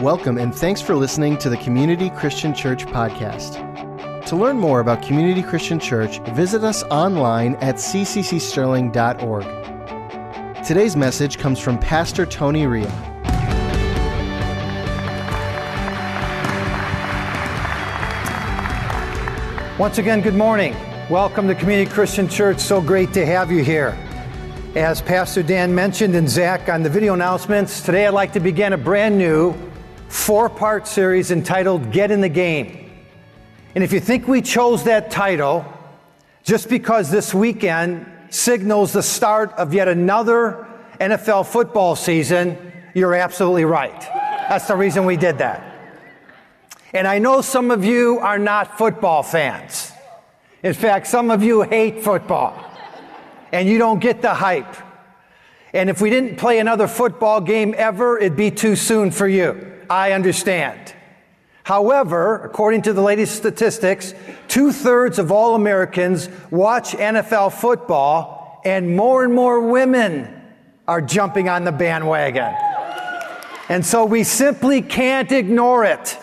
Welcome and thanks for listening to the Community Christian Church podcast. To learn more about Community Christian Church, visit us online at cccsterling.org. Today's message comes from Pastor Tony Ria. Once again, good morning. Welcome to Community Christian Church. So great to have you here. As Pastor Dan mentioned and Zach on the video announcements, today I'd like to begin a brand new four part series entitled Get in the Game. And if you think we chose that title just because this weekend signals the start of yet another NFL football season, you're absolutely right. That's the reason we did that. And I know some of you are not football fans. In fact, some of you hate football and you don't get the hype. And if we didn't play another football game ever, it'd be too soon for you. I understand. However, according to the latest statistics, two thirds of all Americans watch NFL football, and more and more women are jumping on the bandwagon. And so we simply can't ignore it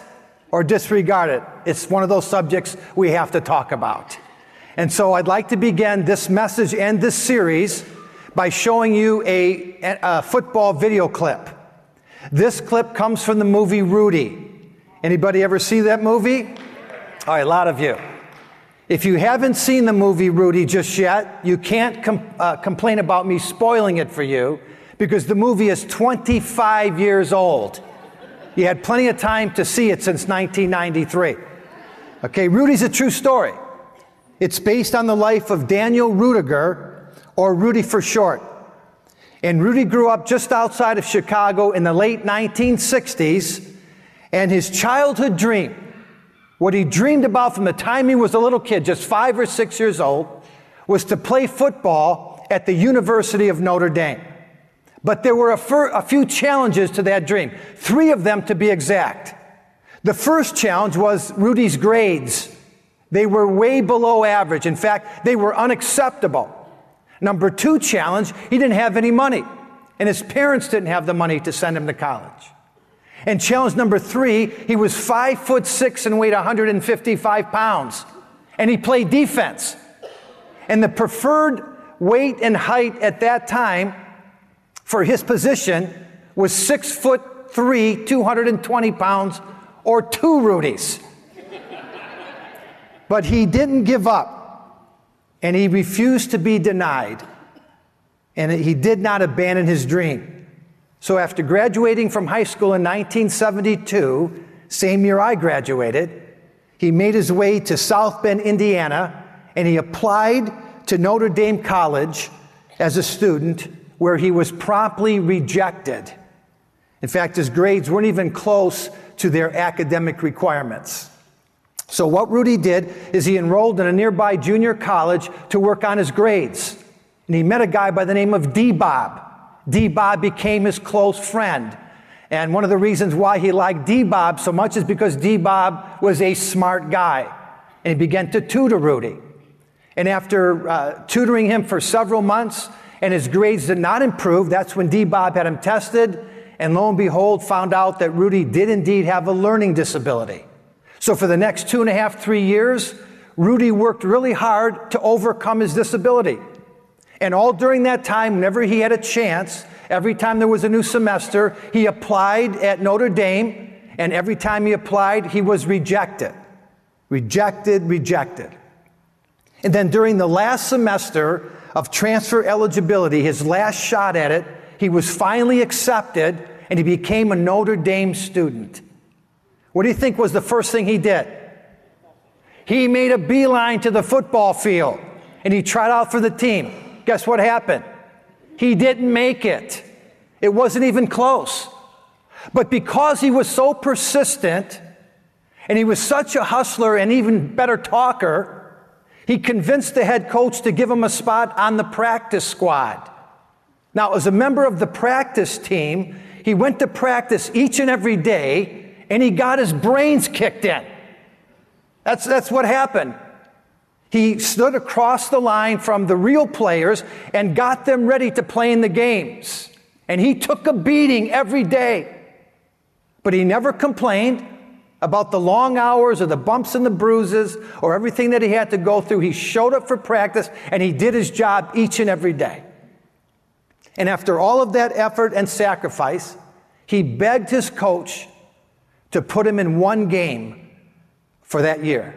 or disregard it. It's one of those subjects we have to talk about. And so I'd like to begin this message and this series by showing you a, a football video clip. This clip comes from the movie Rudy. Anybody ever see that movie? All right, a lot of you. If you haven't seen the movie Rudy just yet, you can't com- uh, complain about me spoiling it for you because the movie is 25 years old. You had plenty of time to see it since 1993. Okay, Rudy's a true story. It's based on the life of Daniel Ruettiger, or Rudy for short. And Rudy grew up just outside of Chicago in the late 1960s, and his childhood dream, what he dreamed about from the time he was a little kid, just five or six years old, was to play football at the University of Notre Dame. But there were a, fir- a few challenges to that dream, three of them to be exact. The first challenge was Rudy's grades. They were way below average. In fact, they were unacceptable. Number two challenge, he didn't have any money, and his parents didn't have the money to send him to college. And challenge number three, he was five foot six and weighed 155 pounds, and he played defense. And the preferred weight and height at that time for his position was six foot three, 220 pounds, or two Rudies. but he didn't give up and he refused to be denied, and he did not abandon his dream. So after graduating from high school in 1972, same year I graduated, he made his way to South Bend, Indiana, and he applied to Notre Dame College as a student, where he was promptly rejected. In fact, his grades weren't even close to their academic requirements. So, what Rudy did is he enrolled in a nearby junior college to work on his grades. And he met a guy by the name of D Bob. D Bob became his close friend. And one of the reasons why he liked D Bob so much is because D Bob was a smart guy. And he began to tutor Rudy. And after uh, tutoring him for several months, and his grades did not improve, that's when D Bob had him tested. And lo and behold, found out that Rudy did indeed have a learning disability. So for the next two and a half, three years, Rudy worked really hard to overcome his disability. And all during that time, whenever he had a chance, every time there was a new semester, he applied at Notre Dame, and every time he applied, he was rejected. Rejected, rejected. And then during the last semester of transfer eligibility, his last shot at it, he was finally accepted and he became a Notre Dame student. What do you think was the first thing he did? He made a beeline to the football field and he tried out for the team. Guess what happened? He didn't make it. It wasn't even close. But because he was so persistent and he was such a hustler and even better talker, he convinced the head coach to give him a spot on the practice squad. Now, as a member of the practice team, he went to practice each and every day and he got his brains kicked in. That's, that's what happened. He stood across the line from the real players and got them ready to play in the games. And he took a beating every day. But he never complained about the long hours or the bumps and the bruises or everything that he had to go through. He showed up for practice and he did his job each and every day. And after all of that effort and sacrifice, he begged his coach to put him in one game for that year.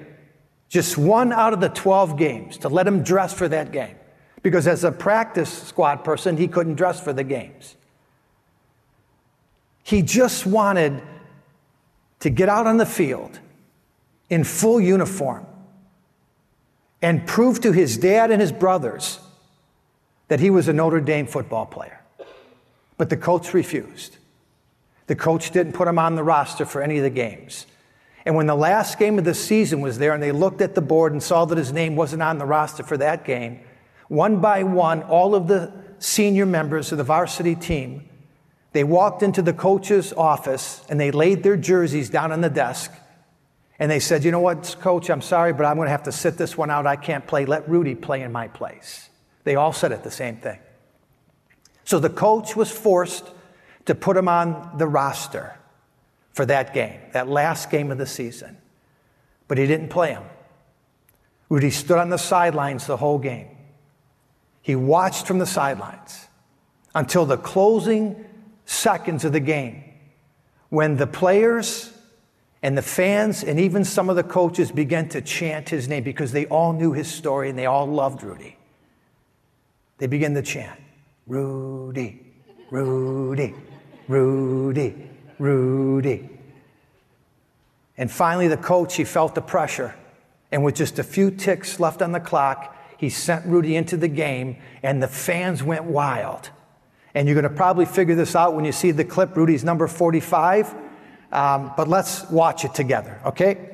Just one out of the 12 games to let him dress for that game. Because as a practice squad person, he couldn't dress for the games. He just wanted to get out on the field in full uniform and prove to his dad and his brothers that he was a Notre Dame football player. But the coach refused. The coach didn't put him on the roster for any of the games. And when the last game of the season was there and they looked at the board and saw that his name wasn't on the roster for that game, one by one, all of the senior members of the varsity team, they walked into the coach's office and they laid their jerseys down on the desk and they said, You know what, coach, I'm sorry, but I'm going to have to sit this one out. I can't play. Let Rudy play in my place. They all said it the same thing. So the coach was forced to put him on the roster for that game, that last game of the season. But he didn't play him. Rudy stood on the sidelines the whole game. He watched from the sidelines until the closing seconds of the game when the players and the fans and even some of the coaches began to chant his name because they all knew his story and they all loved Rudy. They began to chant, Rudy, Rudy, Rudy, Rudy. And finally, the coach, he felt the pressure. And with just a few ticks left on the clock, he sent Rudy into the game, and the fans went wild. And you're going to probably figure this out when you see the clip. Rudy's number 45. Um, but let's watch it together, okay?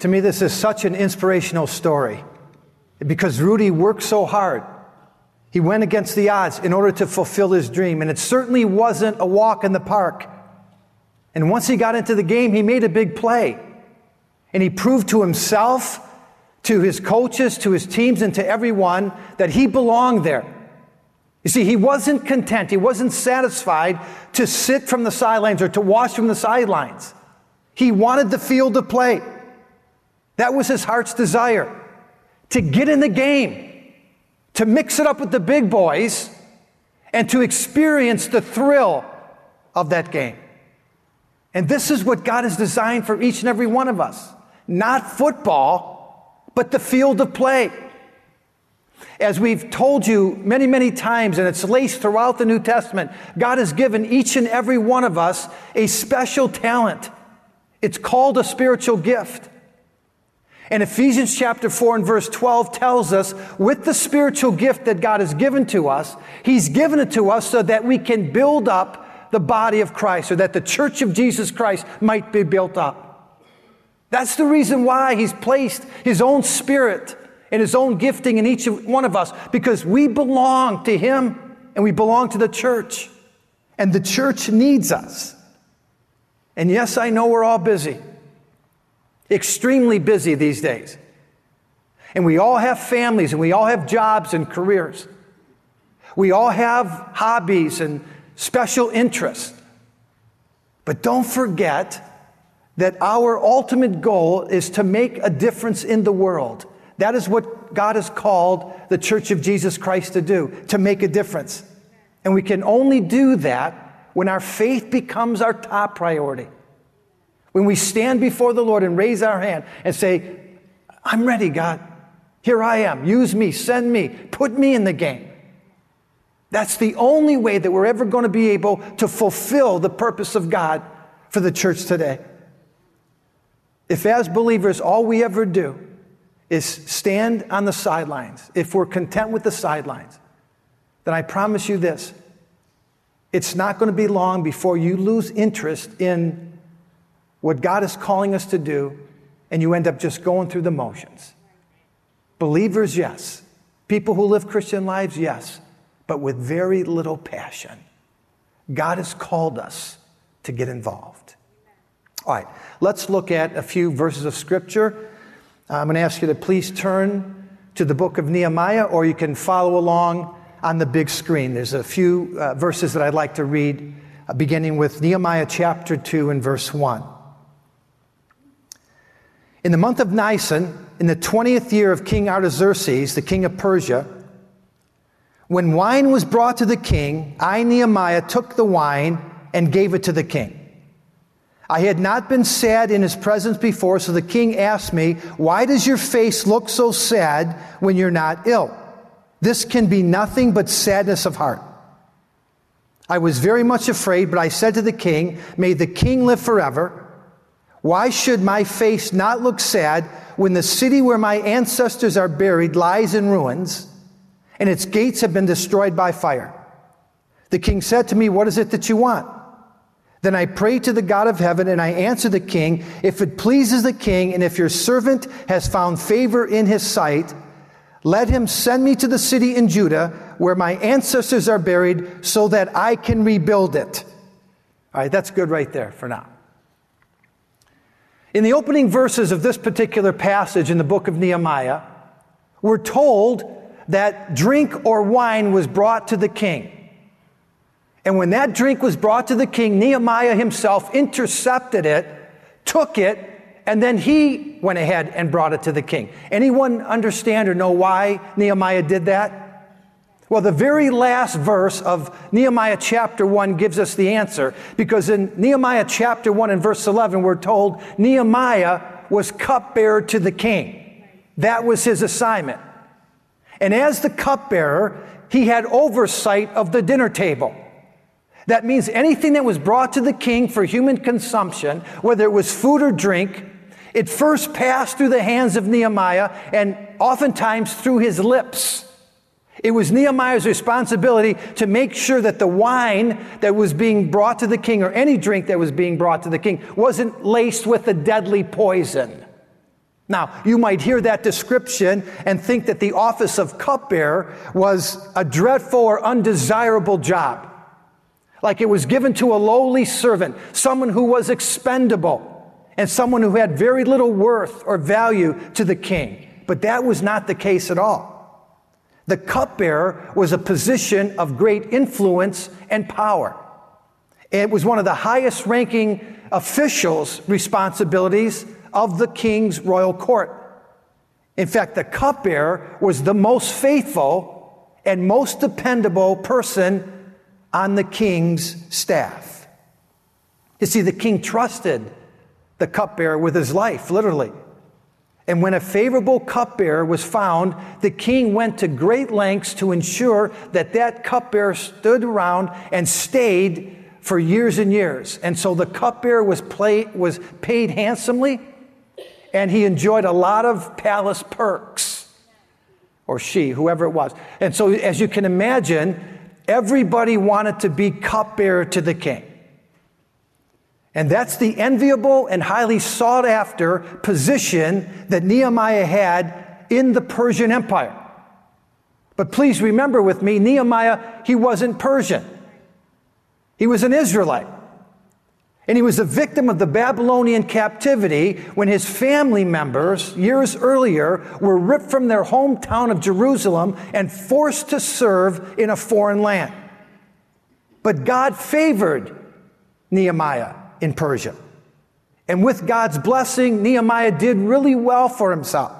To me, this is such an inspirational story because Rudy worked so hard. He went against the odds in order to fulfill his dream, and it certainly wasn't a walk in the park. And once he got into the game, he made a big play. And he proved to himself, to his coaches, to his teams, and to everyone that he belonged there. You see, he wasn't content, he wasn't satisfied to sit from the sidelines or to watch from the sidelines. He wanted the field to play. That was his heart's desire to get in the game, to mix it up with the big boys, and to experience the thrill of that game. And this is what God has designed for each and every one of us not football, but the field of play. As we've told you many, many times, and it's laced throughout the New Testament, God has given each and every one of us a special talent. It's called a spiritual gift. And Ephesians chapter 4 and verse 12 tells us with the spiritual gift that God has given to us, He's given it to us so that we can build up the body of Christ, so that the church of Jesus Christ might be built up. That's the reason why He's placed His own spirit and His own gifting in each one of us, because we belong to Him and we belong to the church. And the church needs us. And yes, I know we're all busy extremely busy these days. And we all have families and we all have jobs and careers. We all have hobbies and special interests. But don't forget that our ultimate goal is to make a difference in the world. That is what God has called the Church of Jesus Christ to do, to make a difference. And we can only do that when our faith becomes our top priority. When we stand before the Lord and raise our hand and say, I'm ready, God. Here I am. Use me. Send me. Put me in the game. That's the only way that we're ever going to be able to fulfill the purpose of God for the church today. If, as believers, all we ever do is stand on the sidelines, if we're content with the sidelines, then I promise you this it's not going to be long before you lose interest in what God is calling us to do, and you end up just going through the motions. Believers, yes. People who live Christian lives, yes, but with very little passion. God has called us to get involved. All right, let's look at a few verses of Scripture. I'm going to ask you to please turn to the book of Nehemiah, or you can follow along on the big screen. There's a few uh, verses that I'd like to read, uh, beginning with Nehemiah chapter 2 and verse 1. In the month of Nisan, in the 20th year of King Artaxerxes, the king of Persia, when wine was brought to the king, I, Nehemiah, took the wine and gave it to the king. I had not been sad in his presence before, so the king asked me, Why does your face look so sad when you're not ill? This can be nothing but sadness of heart. I was very much afraid, but I said to the king, May the king live forever. Why should my face not look sad when the city where my ancestors are buried lies in ruins and its gates have been destroyed by fire? The king said to me, What is it that you want? Then I prayed to the God of heaven and I answered the king, If it pleases the king and if your servant has found favor in his sight, let him send me to the city in Judah where my ancestors are buried so that I can rebuild it. All right, that's good right there for now. In the opening verses of this particular passage in the book of Nehemiah, we're told that drink or wine was brought to the king. And when that drink was brought to the king, Nehemiah himself intercepted it, took it, and then he went ahead and brought it to the king. Anyone understand or know why Nehemiah did that? Well, the very last verse of Nehemiah chapter 1 gives us the answer because in Nehemiah chapter 1 and verse 11, we're told Nehemiah was cupbearer to the king. That was his assignment. And as the cupbearer, he had oversight of the dinner table. That means anything that was brought to the king for human consumption, whether it was food or drink, it first passed through the hands of Nehemiah and oftentimes through his lips. It was Nehemiah's responsibility to make sure that the wine that was being brought to the king, or any drink that was being brought to the king, wasn't laced with a deadly poison. Now, you might hear that description and think that the office of cupbearer was a dreadful or undesirable job. Like it was given to a lowly servant, someone who was expendable, and someone who had very little worth or value to the king. But that was not the case at all. The cupbearer was a position of great influence and power. It was one of the highest ranking officials' responsibilities of the king's royal court. In fact, the cupbearer was the most faithful and most dependable person on the king's staff. You see, the king trusted the cupbearer with his life, literally. And when a favorable cupbearer was found, the king went to great lengths to ensure that that cupbearer stood around and stayed for years and years. And so the cupbearer was, play, was paid handsomely and he enjoyed a lot of palace perks, or she, whoever it was. And so, as you can imagine, everybody wanted to be cupbearer to the king. And that's the enviable and highly sought after position that Nehemiah had in the Persian Empire. But please remember with me, Nehemiah, he wasn't Persian. He was an Israelite. And he was a victim of the Babylonian captivity when his family members, years earlier, were ripped from their hometown of Jerusalem and forced to serve in a foreign land. But God favored Nehemiah in Persia. And with God's blessing, Nehemiah did really well for himself.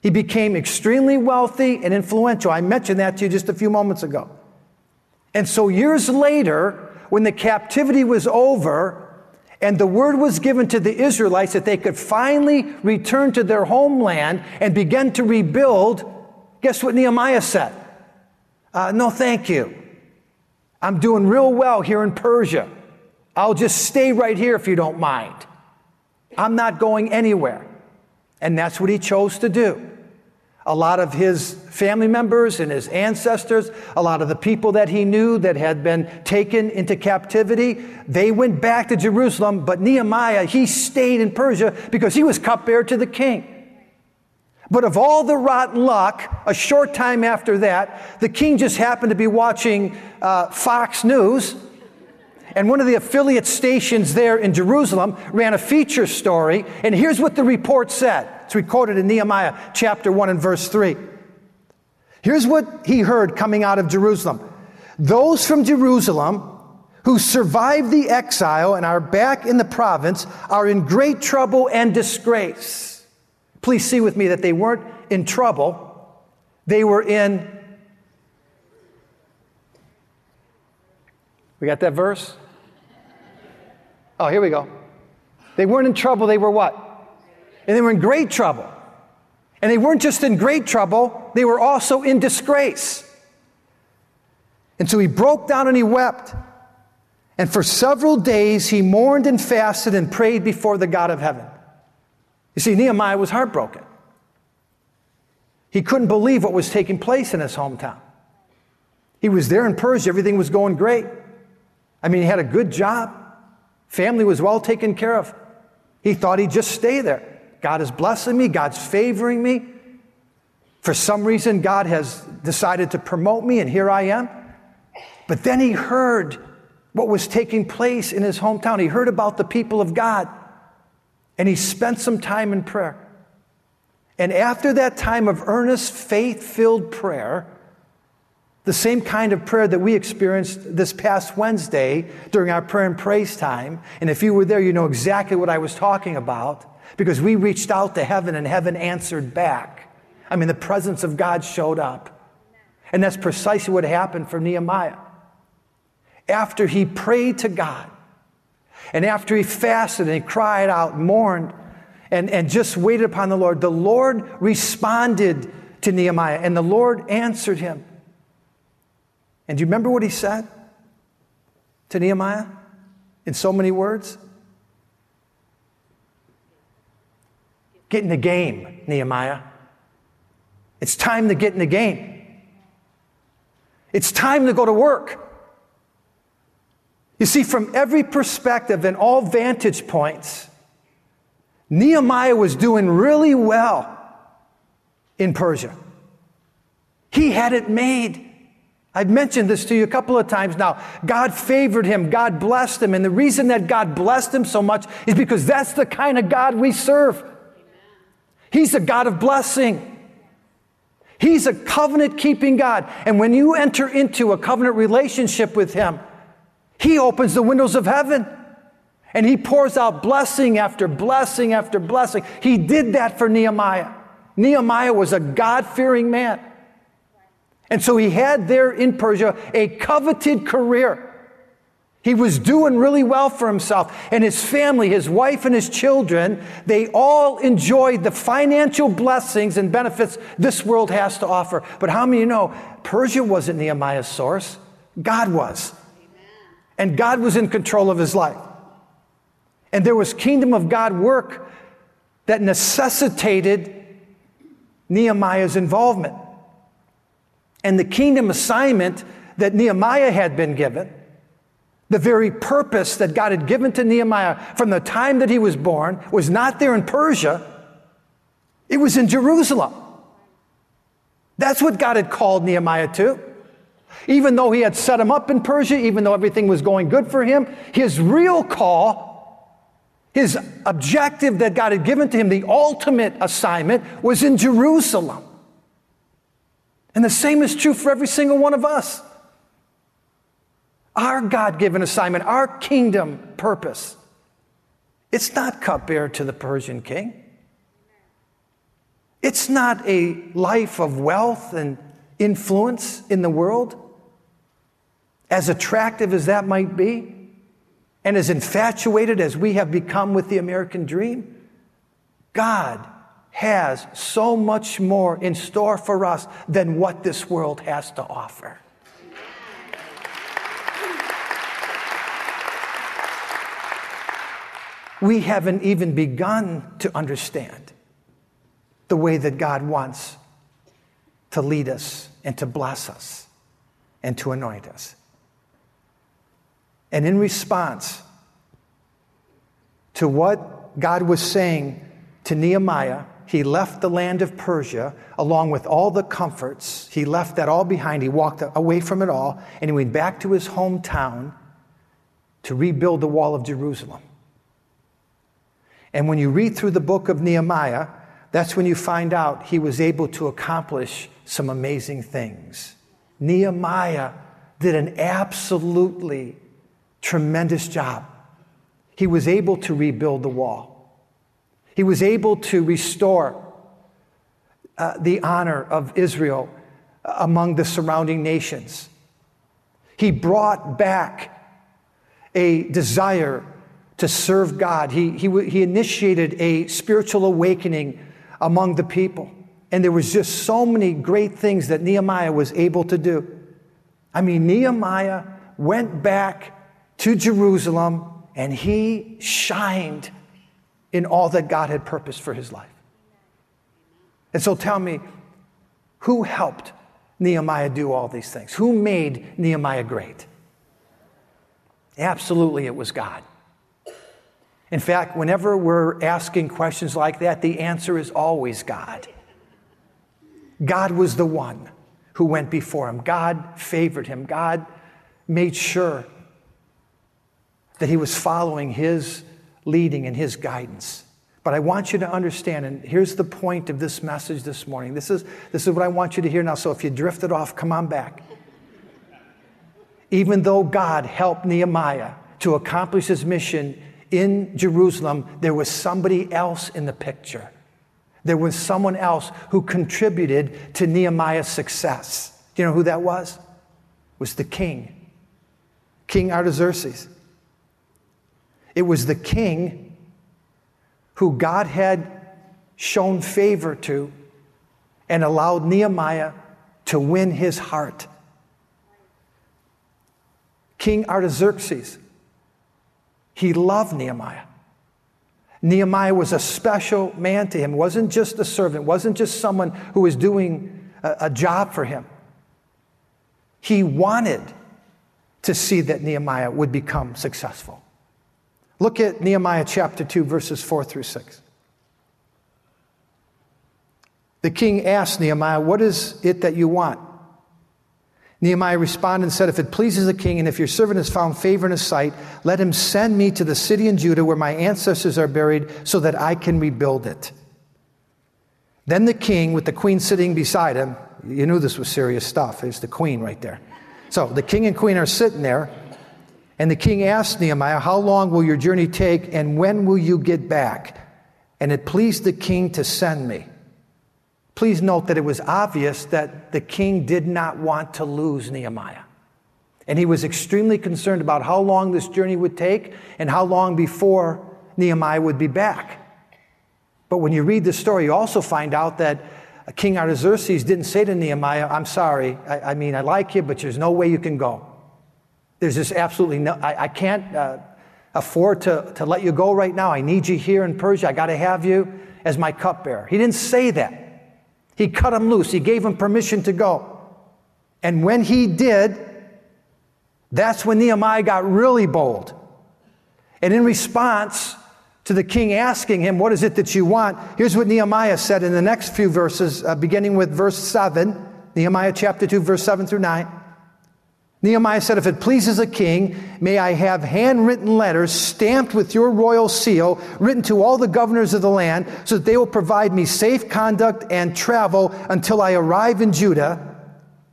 He became extremely wealthy and influential. I mentioned that to you just a few moments ago. And so, years later, when the captivity was over and the word was given to the Israelites that they could finally return to their homeland and begin to rebuild, guess what Nehemiah said? Uh, no, thank you. I'm doing real well here in Persia. I'll just stay right here if you don't mind. I'm not going anywhere. And that's what he chose to do a lot of his family members and his ancestors, a lot of the people that he knew that had been taken into captivity, they went back to Jerusalem, but Nehemiah, he stayed in Persia because he was cupbearer to the king. But of all the rotten luck, a short time after that, the king just happened to be watching uh, Fox News, and one of the affiliate stations there in Jerusalem ran a feature story, and here's what the report said. It's recorded in Nehemiah chapter 1 and verse 3. Here's what he heard coming out of Jerusalem Those from Jerusalem who survived the exile and are back in the province are in great trouble and disgrace. Please see with me that they weren't in trouble, they were in. We got that verse? Oh, here we go. They weren't in trouble, they were what? and they were in great trouble. And they weren't just in great trouble, they were also in disgrace. And so he broke down and he wept. And for several days he mourned and fasted and prayed before the God of heaven. You see, Nehemiah was heartbroken. He couldn't believe what was taking place in his hometown. He was there in Persia, everything was going great. I mean, he had a good job, family was well taken care of. He thought he'd just stay there. God is blessing me, God's favoring me. For some reason, God has decided to promote me, and here I am. But then he heard what was taking place in his hometown. He heard about the people of God, and he spent some time in prayer. And after that time of earnest, faith filled prayer, the same kind of prayer that we experienced this past Wednesday during our prayer and praise time. And if you were there, you know exactly what I was talking about because we reached out to heaven and heaven answered back. I mean, the presence of God showed up. And that's precisely what happened for Nehemiah. After he prayed to God, and after he fasted and he cried out, mourned, and, and just waited upon the Lord, the Lord responded to Nehemiah, and the Lord answered him. And do you remember what he said to Nehemiah in so many words? Get in the game, Nehemiah. It's time to get in the game. It's time to go to work. You see, from every perspective and all vantage points, Nehemiah was doing really well in Persia. He had it made. I've mentioned this to you a couple of times now. God favored him, God blessed him. And the reason that God blessed him so much is because that's the kind of God we serve. He's a God of blessing. He's a covenant keeping God. And when you enter into a covenant relationship with Him, He opens the windows of heaven and He pours out blessing after blessing after blessing. He did that for Nehemiah. Nehemiah was a God fearing man. And so he had there in Persia a coveted career. He was doing really well for himself and his family, his wife and his children, they all enjoyed the financial blessings and benefits this world has to offer. But how many you know Persia wasn't Nehemiah's source? God was. And God was in control of his life. And there was kingdom of God work that necessitated Nehemiah's involvement. And the kingdom assignment that Nehemiah had been given the very purpose that God had given to Nehemiah from the time that he was born was not there in Persia, it was in Jerusalem. That's what God had called Nehemiah to. Even though he had set him up in Persia, even though everything was going good for him, his real call, his objective that God had given to him, the ultimate assignment, was in Jerusalem. And the same is true for every single one of us our God given assignment, our kingdom purpose. It's not cupbearer to the Persian king. It's not a life of wealth and influence in the world, as attractive as that might be, and as infatuated as we have become with the American dream. God has so much more in store for us than what this world has to offer. we haven't even begun to understand the way that God wants to lead us and to bless us and to anoint us. And in response to what God was saying to Nehemiah, he left the land of Persia along with all the comforts. He left that all behind. He walked away from it all and he went back to his hometown to rebuild the wall of Jerusalem. And when you read through the book of Nehemiah, that's when you find out he was able to accomplish some amazing things. Nehemiah did an absolutely tremendous job. He was able to rebuild the wall, he was able to restore uh, the honor of Israel among the surrounding nations. He brought back a desire to serve God. He, he, he initiated a spiritual awakening among the people. And there was just so many great things that Nehemiah was able to do. I mean, Nehemiah went back to Jerusalem and he shined in all that God had purposed for his life. And so tell me, who helped Nehemiah do all these things? Who made Nehemiah great? Absolutely, it was God. In fact, whenever we're asking questions like that, the answer is always God. God was the one who went before him. God favored him. God made sure that he was following his leading and his guidance. But I want you to understand, and here's the point of this message this morning. This is, this is what I want you to hear now. So if you drifted off, come on back. Even though God helped Nehemiah to accomplish his mission in Jerusalem, there was somebody else in the picture. There was someone else who contributed to Nehemiah's success. Do you know who that was? It was the king, King Artaxerxes. It was the king who God had shown favor to and allowed Nehemiah to win his heart. King Artaxerxes he loved Nehemiah. Nehemiah was a special man to him. Wasn't just a servant, wasn't just someone who was doing a, a job for him. He wanted to see that Nehemiah would become successful. Look at Nehemiah chapter 2, verses 4 through 6. The king asked Nehemiah, What is it that you want? Nehemiah responded and said, If it pleases the king, and if your servant has found favor in his sight, let him send me to the city in Judah where my ancestors are buried so that I can rebuild it. Then the king, with the queen sitting beside him, you knew this was serious stuff. It's the queen right there. So the king and queen are sitting there and the king asked Nehemiah, How long will your journey take, and when will you get back? And it pleased the king to send me. Please note that it was obvious that the king did not want to lose Nehemiah. And he was extremely concerned about how long this journey would take and how long before Nehemiah would be back. But when you read the story, you also find out that King Artaxerxes didn't say to Nehemiah, I'm sorry, I, I mean, I like you, but there's no way you can go. There's just absolutely no, I, I can't uh, afford to, to let you go right now. I need you here in Persia. I got to have you as my cupbearer. He didn't say that. He cut him loose. He gave him permission to go. And when he did, that's when Nehemiah got really bold. And in response to the king asking him, What is it that you want? Here's what Nehemiah said in the next few verses, uh, beginning with verse 7, Nehemiah chapter 2, verse 7 through 9. Nehemiah said, If it pleases the king, may I have handwritten letters stamped with your royal seal, written to all the governors of the land, so that they will provide me safe conduct and travel until I arrive in Judah.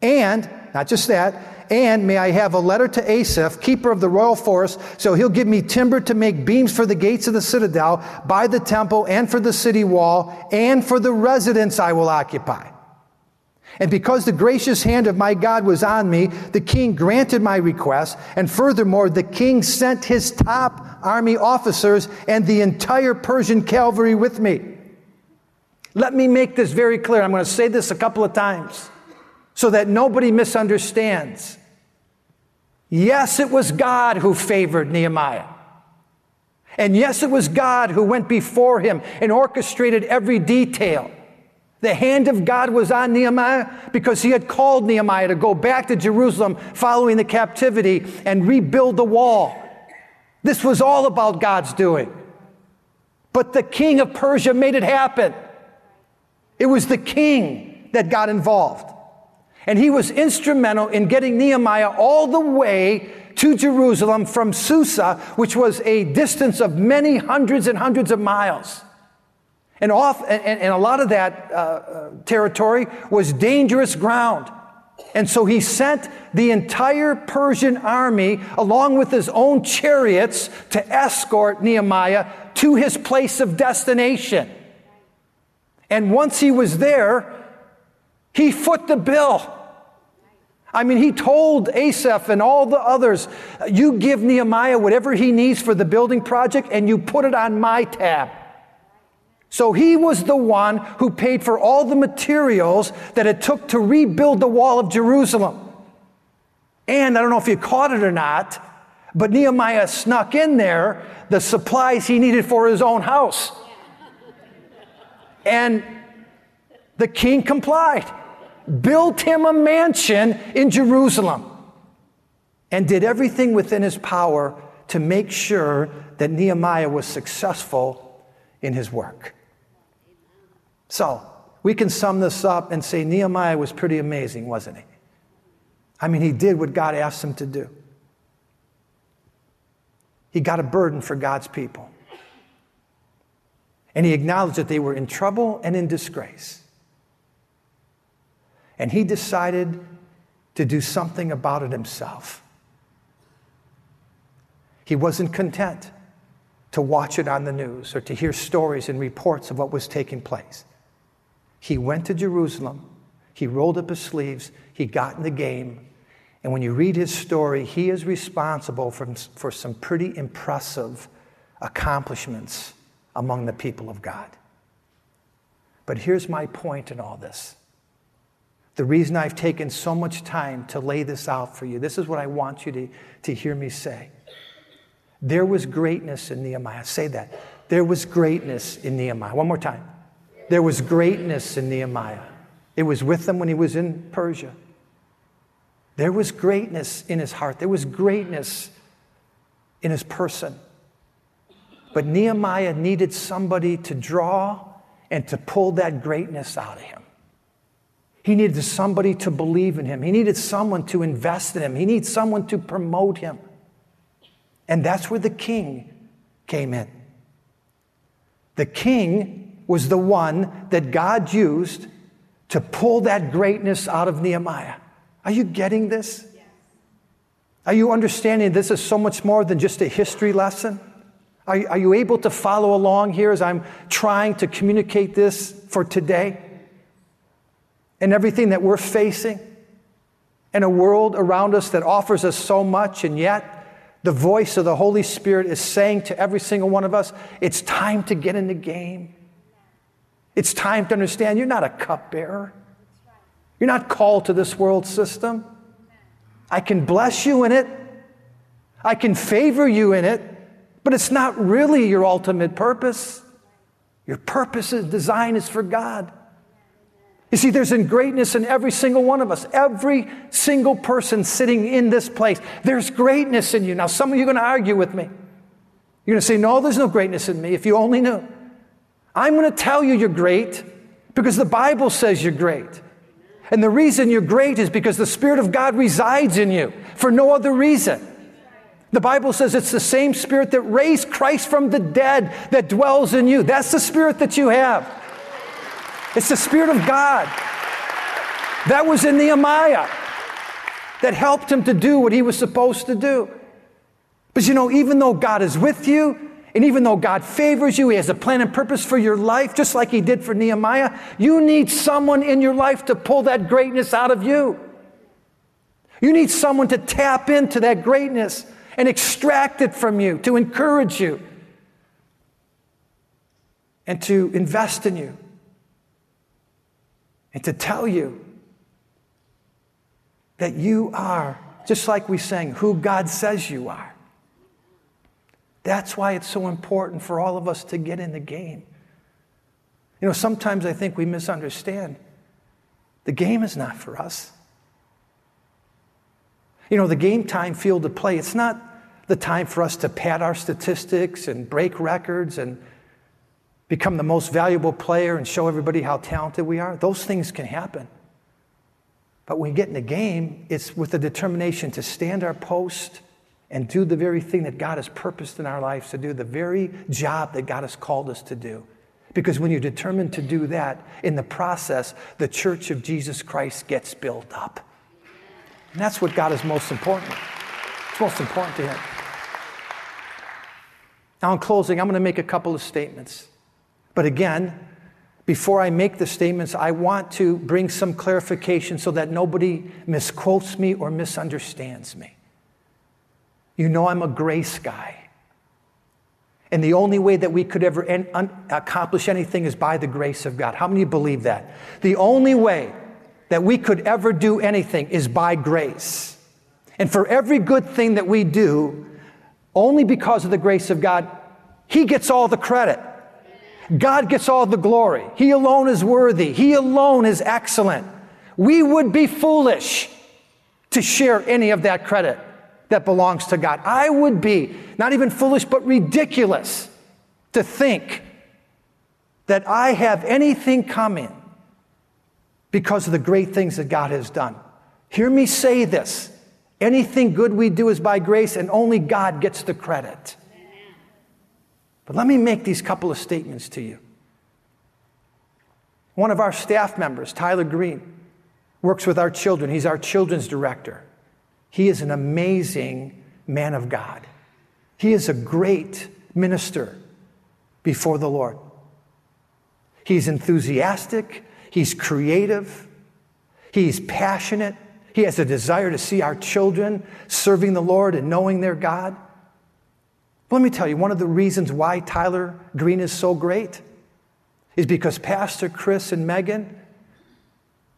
And, not just that, and may I have a letter to Asaph, keeper of the royal forest, so he'll give me timber to make beams for the gates of the citadel, by the temple, and for the city wall, and for the residence I will occupy. And because the gracious hand of my God was on me, the king granted my request. And furthermore, the king sent his top army officers and the entire Persian cavalry with me. Let me make this very clear. I'm going to say this a couple of times so that nobody misunderstands. Yes, it was God who favored Nehemiah. And yes, it was God who went before him and orchestrated every detail. The hand of God was on Nehemiah because he had called Nehemiah to go back to Jerusalem following the captivity and rebuild the wall. This was all about God's doing. But the king of Persia made it happen. It was the king that got involved. And he was instrumental in getting Nehemiah all the way to Jerusalem from Susa, which was a distance of many hundreds and hundreds of miles. And, off, and, and a lot of that uh, uh, territory was dangerous ground. And so he sent the entire Persian army, along with his own chariots, to escort Nehemiah to his place of destination. And once he was there, he foot the bill. I mean, he told Asaph and all the others, you give Nehemiah whatever he needs for the building project and you put it on my tab. So he was the one who paid for all the materials that it took to rebuild the wall of Jerusalem. And I don't know if you caught it or not, but Nehemiah snuck in there the supplies he needed for his own house. And the king complied, built him a mansion in Jerusalem, and did everything within his power to make sure that Nehemiah was successful in his work. So, we can sum this up and say Nehemiah was pretty amazing, wasn't he? I mean, he did what God asked him to do. He got a burden for God's people. And he acknowledged that they were in trouble and in disgrace. And he decided to do something about it himself. He wasn't content to watch it on the news or to hear stories and reports of what was taking place. He went to Jerusalem, he rolled up his sleeves, he got in the game. And when you read his story, he is responsible for, for some pretty impressive accomplishments among the people of God. But here's my point in all this. The reason I've taken so much time to lay this out for you, this is what I want you to, to hear me say. There was greatness in Nehemiah. Say that. There was greatness in Nehemiah. One more time. There was greatness in Nehemiah. It was with him when he was in Persia. There was greatness in his heart. There was greatness in his person. But Nehemiah needed somebody to draw and to pull that greatness out of him. He needed somebody to believe in him. He needed someone to invest in him. He needed someone to promote him. And that's where the king came in. The king was the one that God used to pull that greatness out of Nehemiah. Are you getting this? Are you understanding this is so much more than just a history lesson? Are, are you able to follow along here as I'm trying to communicate this for today? And everything that we're facing in a world around us that offers us so much, and yet the voice of the Holy Spirit is saying to every single one of us, it's time to get in the game. It's time to understand you're not a cupbearer. You're not called to this world system. I can bless you in it. I can favor you in it. But it's not really your ultimate purpose. Your purpose and design is for God. You see, there's greatness in every single one of us, every single person sitting in this place. There's greatness in you. Now, some of you are going to argue with me. You're going to say, No, there's no greatness in me. If you only knew. I'm going to tell you you're great because the Bible says you're great. And the reason you're great is because the Spirit of God resides in you for no other reason. The Bible says it's the same spirit that raised Christ from the dead that dwells in you. That's the spirit that you have. It's the spirit of God. That was in Nehemiah that helped him to do what he was supposed to do. But you know, even though God is with you, and even though God favors you, He has a plan and purpose for your life, just like He did for Nehemiah, you need someone in your life to pull that greatness out of you. You need someone to tap into that greatness and extract it from you, to encourage you, and to invest in you, and to tell you that you are, just like we sang, who God says you are. That's why it's so important for all of us to get in the game. You know, sometimes I think we misunderstand. The game is not for us. You know, the game time field of play, it's not the time for us to pad our statistics and break records and become the most valuable player and show everybody how talented we are. Those things can happen. But when we get in the game, it's with the determination to stand our post and do the very thing that God has purposed in our lives to do, the very job that God has called us to do. Because when you're determined to do that, in the process, the church of Jesus Christ gets built up. And that's what God is most important. It's most important to Him. Now, in closing, I'm going to make a couple of statements. But again, before I make the statements, I want to bring some clarification so that nobody misquotes me or misunderstands me. You know, I'm a grace guy. And the only way that we could ever en- un- accomplish anything is by the grace of God. How many believe that? The only way that we could ever do anything is by grace. And for every good thing that we do, only because of the grace of God, He gets all the credit. God gets all the glory. He alone is worthy. He alone is excellent. We would be foolish to share any of that credit that belongs to God. I would be not even foolish, but ridiculous to think that I have anything coming because of the great things that God has done. Hear me say this anything good we do is by grace, and only God gets the credit. But let me make these couple of statements to you. One of our staff members, Tyler Green, works with our children. He's our children's director. He is an amazing man of God. He is a great minister before the Lord. He's enthusiastic, He's creative, he's passionate, he has a desire to see our children serving the Lord and knowing their God. But let me tell you, one of the reasons why Tyler Green is so great is because Pastor Chris and Megan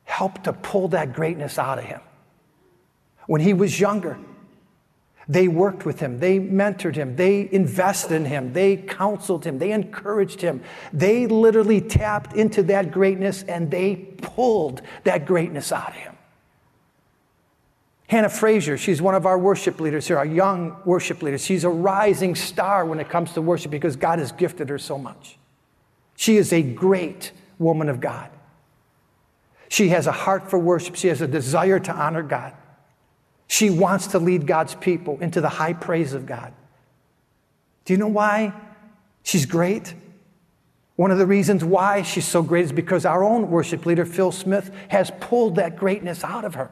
helped to pull that greatness out of him. When he was younger, they worked with him, they mentored him, they invested in him, they counseled him, they encouraged him. They literally tapped into that greatness and they pulled that greatness out of him. Hannah Frazier, she's one of our worship leaders here, our young worship leaders. She's a rising star when it comes to worship because God has gifted her so much. She is a great woman of God. She has a heart for worship. She has a desire to honor God. She wants to lead God's people into the high praise of God. Do you know why she's great? One of the reasons why she's so great is because our own worship leader, Phil Smith, has pulled that greatness out of her.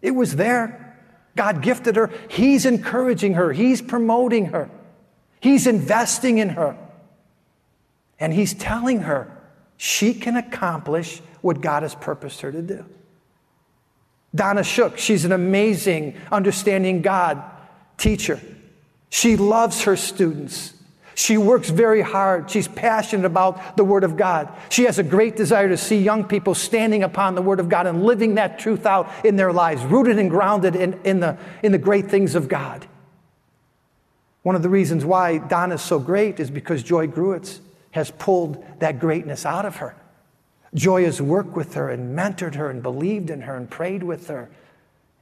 It was there. God gifted her. He's encouraging her. He's promoting her. He's investing in her. And He's telling her she can accomplish what God has purposed her to do. Donna Shook, she's an amazing, understanding God teacher. She loves her students. She works very hard. She's passionate about the Word of God. She has a great desire to see young people standing upon the Word of God and living that truth out in their lives, rooted and grounded in, in, the, in the great things of God. One of the reasons why Don is so great is because Joy Gruitz has pulled that greatness out of her. Joy has worked with her and mentored her and believed in her and prayed with her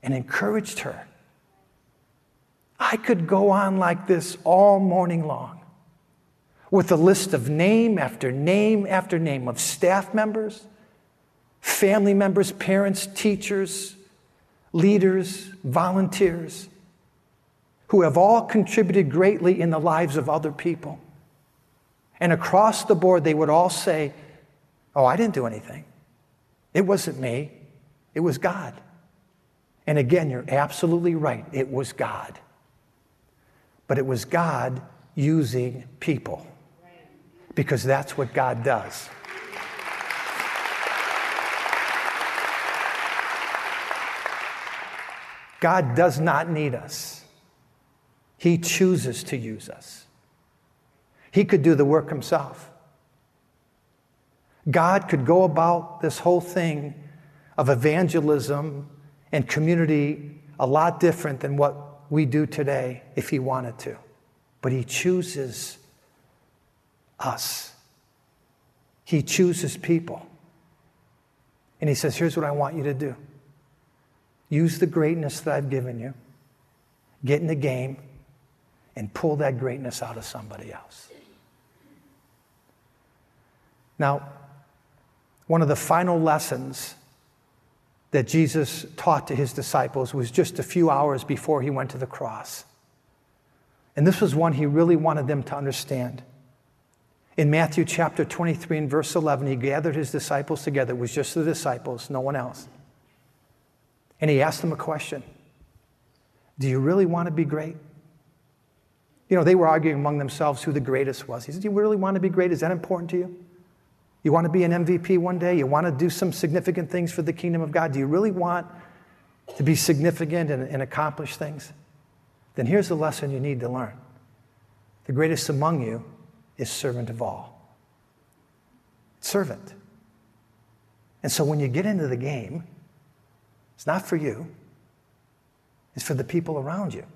and encouraged her. I could go on like this all morning long with a list of name after name after name of staff members, family members, parents, teachers, leaders, volunteers who have all contributed greatly in the lives of other people. And across the board, they would all say, Oh, I didn't do anything. It wasn't me, it was God. And again, you're absolutely right. It was God. But it was God using people because that's what God does. God does not need us. He chooses to use us. He could do the work himself. God could go about this whole thing of evangelism and community a lot different than what we do today if he wanted to. But he chooses us. He chooses people. And He says, Here's what I want you to do use the greatness that I've given you, get in the game, and pull that greatness out of somebody else. Now, one of the final lessons that Jesus taught to his disciples was just a few hours before he went to the cross. And this was one he really wanted them to understand. In Matthew chapter 23 and verse 11, he gathered his disciples together. It was just the disciples, no one else. And he asked them a question Do you really want to be great? You know, they were arguing among themselves who the greatest was. He said, Do you really want to be great? Is that important to you? You want to be an MVP one day? You want to do some significant things for the kingdom of God? Do you really want to be significant and, and accomplish things? Then here's the lesson you need to learn the greatest among you is servant of all. Servant. And so when you get into the game, it's not for you, it's for the people around you.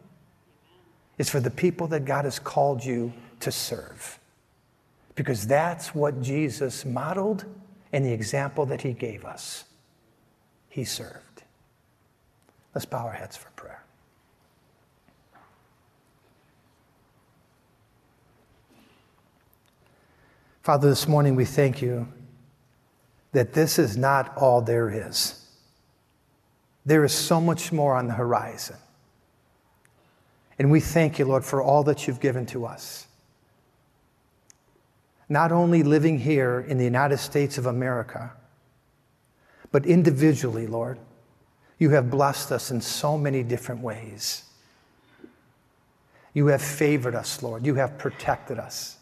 It's for the people that God has called you to serve. Because that's what Jesus modeled and the example that he gave us. He served. Let's bow our heads for prayer. Father, this morning we thank you that this is not all there is. There is so much more on the horizon. And we thank you, Lord, for all that you've given to us. Not only living here in the United States of America, but individually, Lord, you have blessed us in so many different ways. You have favored us, Lord. You have protected us.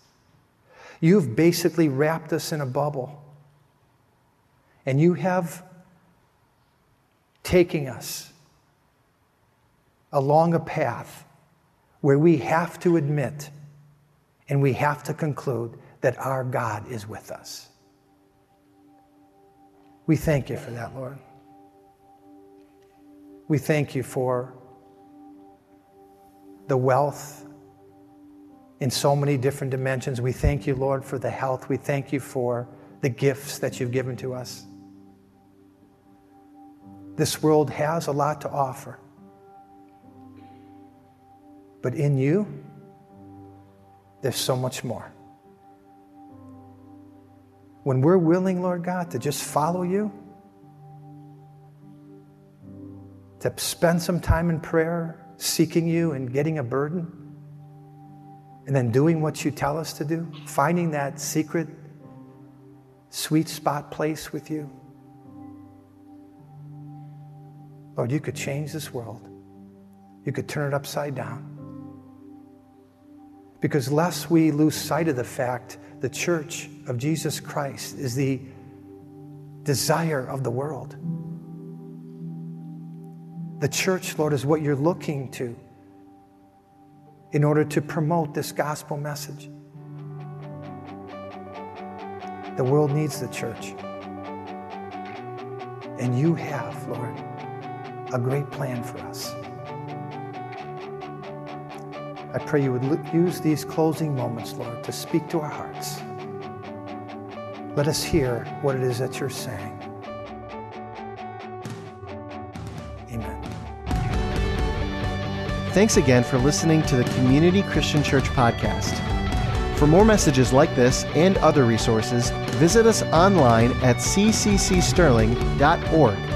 You've basically wrapped us in a bubble. And you have taken us along a path where we have to admit and we have to conclude that our God is with us. We thank you for that, Lord. We thank you for the wealth in so many different dimensions. We thank you, Lord, for the health. We thank you for the gifts that you've given to us. This world has a lot to offer. But in you, there's so much more. When we're willing, Lord God, to just follow you to spend some time in prayer, seeking you and getting a burden, and then doing what you tell us to do, finding that secret, sweet spot place with you. Lord, you could change this world. You could turn it upside down. Because lest we lose sight of the fact the church of Jesus Christ is the desire of the world. The church, Lord, is what you're looking to in order to promote this gospel message. The world needs the church. And you have, Lord, a great plan for us. I pray you would use these closing moments, Lord, to speak to our hearts. Let us hear what it is that you're saying. Amen. Thanks again for listening to the Community Christian Church podcast. For more messages like this and other resources, visit us online at cccsterling.org.